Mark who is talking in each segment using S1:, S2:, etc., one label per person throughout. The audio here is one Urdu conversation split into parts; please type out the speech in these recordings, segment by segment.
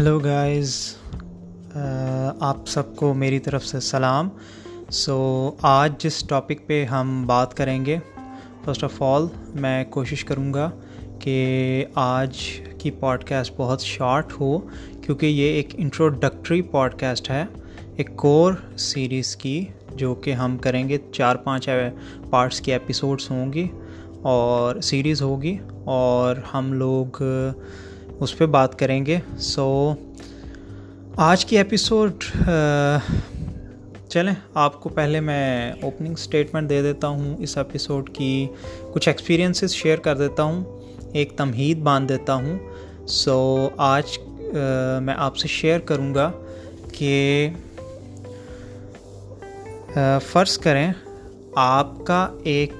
S1: ہیلو گائز uh, آپ سب کو میری طرف سے سلام. سو آج جس ٹاپک پہ ہم بات کریں گے فرسٹ آف آل میں کوشش کروں گا کہ آج کی پوڈ کاسٹ بہت شارٹ ہو، کیونکہ یہ ایک انٹروڈکٹری پوڈ کاسٹ ہے. ایک کور سیریز کی، جو کہ ہم کریں گے چار پانچ پارٹس کی ایپیسوڈس ہوں گی اور سیریز ہوگی اور ہم لوگ اس پہ بات کریں گے۔ سو آج کی ایپیسوڈ چلیں، آپ کو پہلے میں اوپننگ اسٹیٹمنٹ دے دیتا ہوں۔ اس ایپیسوڈ کی کچھ ایکسپیرینسز شیئر کر دیتا ہوں۔ ایک تمہید باندھ دیتا ہوں۔ سو آج میں آپ سے شیئر کروں گا کہ فرض کریں، آپ کا ایک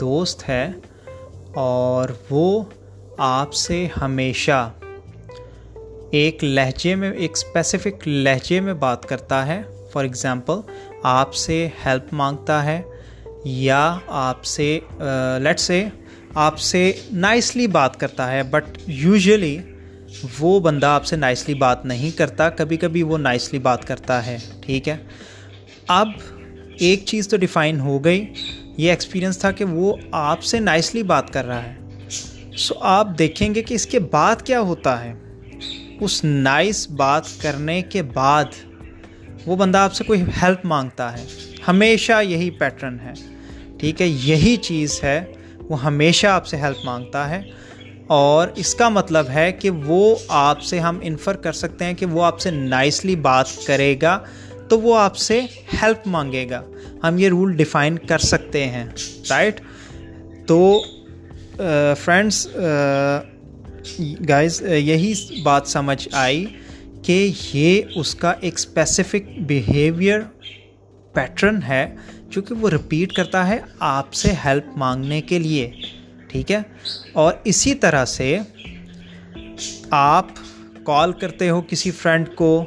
S1: دوست ہے اور وہ آپ سے ہمیشہ ایک لہجے میں، ایک اسپیسیفک لہجے میں بات کرتا ہے۔ فار ایگزامپل آپ سے ہیلپ مانگتا ہے یا آپ سے لیٹ سے آپ سے نائسلی بات کرتا ہے۔ بٹ یوزلی وہ بندہ آپ سے نائسلی بات نہیں کرتا۔ کبھی کبھی وہ نائسلی بات کرتا ہے۔ ٹھیک ہے؟ اب ایک چیز تو ڈیفائن ہو گئی۔ یہ ایکسپیرئنس تھا کہ وہ آپ سے نائسلی بات کر رہا ہے۔ سو آپ دیکھیں گے کہ اس کے بعد کیا ہوتا ہے۔ اس نائس بات کرنے کے بعد وہ بندہ آپ سے کوئی ہیلپ مانگتا ہے۔ ہمیشہ یہی پیٹرن ہے۔ ٹھیک ہے، یہی چیز ہے، وہ ہمیشہ آپ سے ہیلپ مانگتا ہے۔ اور اس کا مطلب ہے کہ وہ آپ سے ہم انفر کر سکتے ہیں کہ وہ آپ سے نائسلی بات کرے گا تو وہ آپ سے ہیلپ مانگے گا۔ ہم یہ رول ڈیفائن کر سکتے ہیں، رائٹ؟ تو فرینڈس گائز یہی بات سمجھ آئی کہ یہ اس کا ایک اسپیسیفک بیہیویئر پیٹرن ہے جو کہ وہ رپیٹ کرتا ہے آپ سے ہیلپ مانگنے کے لیے ٹھیک ہے اور اسی طرح سے آپ کال کرتے ہو کسی فرینڈ کو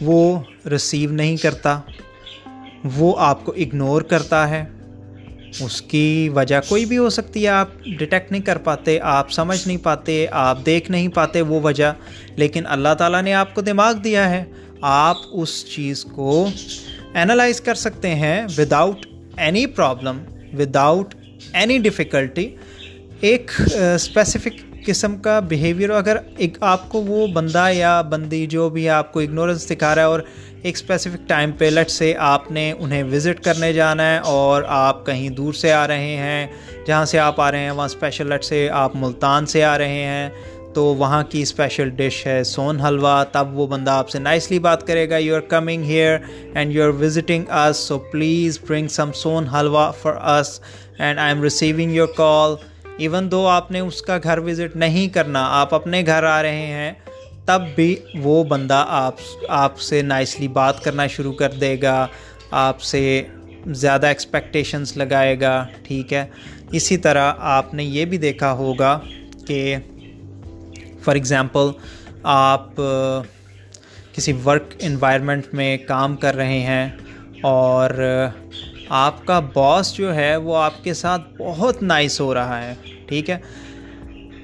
S1: وہ ریسیو نہیں کرتا وہ آپ کو اگنور کرتا ہے اس کی وجہ کوئی بھی ہو سکتی ہے، آپ ڈیٹیکٹ نہیں کر پاتے، آپ سمجھ نہیں پاتے، آپ دیکھ نہیں پاتے وہ وجہ۔ لیکن اللہ تعالیٰ نے آپ کو دماغ دیا ہے۔ آپ اس چیز کو انالائز کر سکتے ہیں without any problem without any difficulty ایک اسپیسیفک قسم کا بیہیویئر اگر ایک آپ کو وہ بندہ یا بندی جو بھی آپ کو اگنورنس دکھا رہا ہے اور ایک اسپیسیفک ٹائم پہ لٹ سے آپ نے انہیں وزٹ کرنے جانا ہے اور آپ کہیں دور سے آ رہے ہیں، جہاں سے آپ آ رہے ہیں، وہاں اسپیشل لٹ سے آپ ملتان سے آ رہے ہیں، تو وہاں کی اسپیشل ڈش ہے سون حلوہ، تب وہ بندہ آپ سے نائسلی بات کرے گا you are coming here and you are visiting us so please bring some sohan halwa for us and I'm receiving your call even though آپ نے اس کا گھر وزٹ نہیں کرنا، آپ اپنے گھر آ رہے ہیں تب بھی وہ بندہ آپ آپ سے نائسلی بات کرنا شروع کر دے گا، آپ سے زیادہ ایکسپیکٹیشنس لگائے گا، ٹھیک ہے؟ اسی طرح آپ نے یہ بھی دیکھا ہوگا کہ فار ایگزامپل آپ کسی ورک انوائرمنٹ میں کام کر رہے ہیں اور آپ کا باس جو ہے وہ آپ کے ساتھ بہت نائس ہو رہا ہے، ٹھیک ہے؟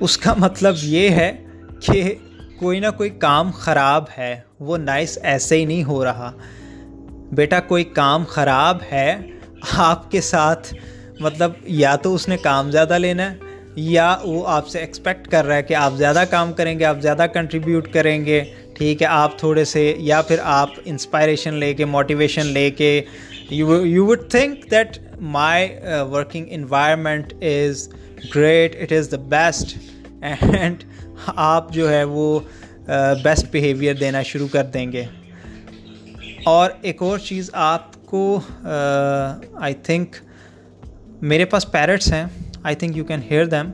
S1: اس کا مطلب یہ ہے کہ کوئی نہ کوئی کام خراب ہے، وہ نائس ایسے ہی نہیں ہو رہا۔ بیٹا، کوئی کام خراب ہے آپ کے ساتھ؟ مطلب یا تو اس نے کام زیادہ لینا ہے، یا وہ آپ سے ایکسپیکٹ کر رہا ہے کہ آپ زیادہ کام کریں گے، آپ زیادہ کنٹریبیوٹ کریں گے۔ ٹھیک ہے، آپ تھوڑے سے، یا پھر آپ انسپائریشن لے کے موٹیویشن لے کے۔ You would think that my working environment is great it is the best and آپ جو ہے وہ بیسٹ بیہیویئر دینا شروع کر دیں گے۔ اور ایک اور چیز آپ کو آئی تھنک میرے پاس پیرٹس ہیں۔ I think you can hear them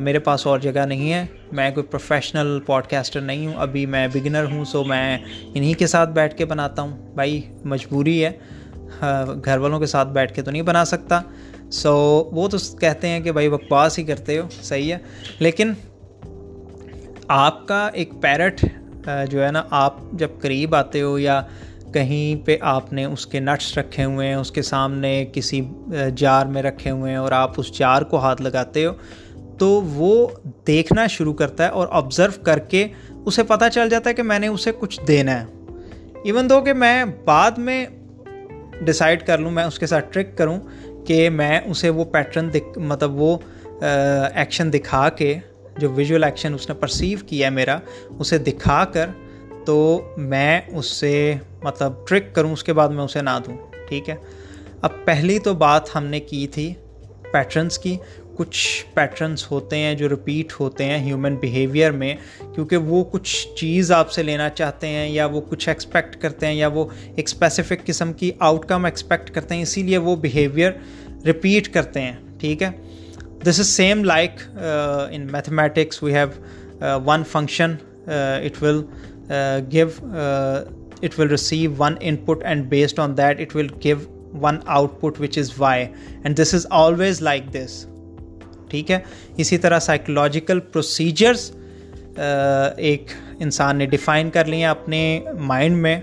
S1: میرے پاس اور جگہ نہیں ہے۔ میں کوئی پروفیشنل پوڈ کاسٹر نہیں ہوں۔ ابھی میں بگنر ہوں سو میں انہیں کے ساتھ بیٹھ کے بناتا ہوں۔ بھائی، مجبوری ہے۔ گھر والوں کے ساتھ بیٹھ کے تو نہیں بنا سکتا۔ سو وہ تو کہتے ہیں کہ بھائی بکواس ہی کرتے ہو، صحیح ہے۔ لیکن آپ کا ایک پیرٹ جو ہے نا، آپ جب قریب آتے ہو یا کہیں پہ آپ نے اس کے نٹس رکھے ہوئے ہیں، اس کے سامنے کسی جار میں رکھے ہوئے ہیں اور آپ اس جار کو ہاتھ لگاتے ہو، تو وہ دیکھنا شروع کرتا ہے اور آبزرو کر کے اسے پتہ چل جاتا ہے کہ میں نے اسے کچھ دینا ہے۔ ایون دو کہ میں بعد میں ڈیسائیڈ کر لوں، میں اس کے ساتھ ٹرک کروں کہ میں اسے وہ پیٹرن دکھ مطلب وہ ایکشن دکھا کے جو ویژول ایکشن اس نے پرسیو کیا ہے میرا، اسے دکھا کر تو میں اس سے مطلب ٹرک کروں، اس کے بعد میں اسے نہ دوں، ٹھیک ہے؟ اب پہلی تو بات ہم نے کی تھی پیٹرنس کی۔ کچھ پیٹرنس ہوتے ہیں جو رپیٹ ہوتے ہیں ہیومن بیہیویئر میں، کیونکہ وہ کچھ چیز آپ سے لینا چاہتے ہیں یا وہ کچھ ایکسپیکٹ کرتے ہیں یا وہ ایک اسپیسیفک قسم کی آؤٹ کم ایکسپیکٹ کرتے ہیں، اسی لیے وہ بیہیویئر رپیٹ کرتے ہیں، ٹھیک ہے؟ This is same like in mathematics we have one function it will give it will receive one input and based on that it will give one output which is Y and this is always like this ٹھیک ہے؟ اسی طرح سائیکولوجیکل پروسیجرس uh, ایک انسان نے ڈیفائن کر لیا اپنے مائنڈ میں.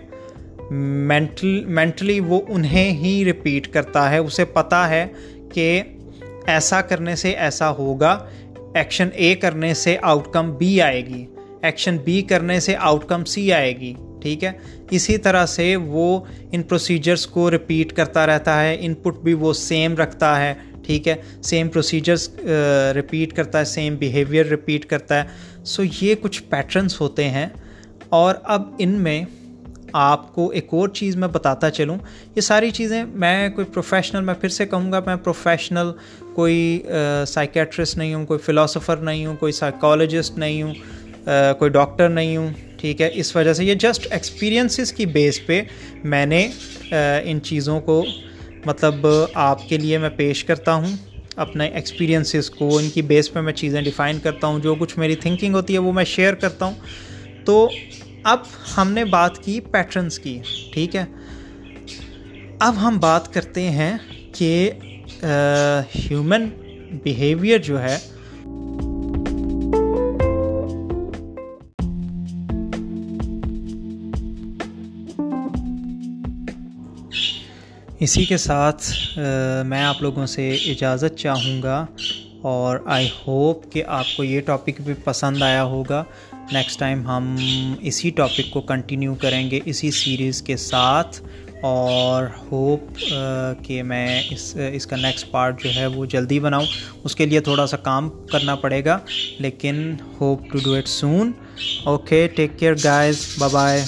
S1: مینٹلی وہ انہیں ہی رپیٹ کرتا ہے. اسے پتہ ہے کہ ایسا کرنے سے ایسا ہوگا۔ ایکشن اے کرنے سے آؤٹ کم بی آئے گی۔ ایکشن بی کرنے سے آؤٹ کم سی آئے گی۔ ٹھیک ہے؟ اسی طرح سے وہ ان پروسیجرس کو رپیٹ کرتا رہتا ہے۔ ان پٹ بھی وہ سیم رکھتا ہے۔ ٹھیک ہے؟ سیم پروسیجرس رپیٹ کرتا ہے۔ سیم بیہیویئر رپیٹ کرتا ہے۔ سو یہ کچھ پیٹرنس ہوتے ہیں۔ اور اب ان میں آپ کو ایک اور چیز میں بتاتا چلوں۔ یہ ساری چیزیں میں کوئی پروفیشنل میں پھر سے کہوں گا، میں پروفیشنل کوئی سائکیٹرسٹ نہیں ہوں، کوئی فلاسفر نہیں ہوں، کوئی سائیکالوجسٹ نہیں ہوں کوئی ڈاکٹر نہیں ہوں، ٹھیک ہے؟ اس وجہ سے یہ جسٹ ایکسپیرینسز کی بیس پہ میں نے ان چیزوں کو مطلب آپ کے لیے میں پیش کرتا ہوں۔ اپنے ایکسپیرینسز کو، ان کی بیس پہ میں چیزیں ڈیفائن کرتا ہوں۔ جو کچھ میری تھنکنگ ہوتی ہے وہ میں شیئر کرتا ہوں۔ تو اب ہم نے بات کی پیٹرنس کی، ٹھیک ہے؟ اب ہم بات کرتے ہیں کہ ہیومن بیہیویئر جو ہے۔ اسی کے ساتھ میں آپ لوگوں سے اجازت چاہوں گا اور آئی ہوپ کہ آپ کو یہ ٹاپک بھی پسند آیا ہوگا۔ نیکسٹ ٹائم ہم اسی ٹاپک کو کنٹینیو کریں گے اسی سیریز کے ساتھ اور ہوپ کہ میں اس اس کا نیکسٹ پارٹ جو ہے وہ جلدی بناؤں۔ اس کے لیے تھوڑا سا کام کرنا پڑے گا، لیکن hope to do it soon okay take care guys bye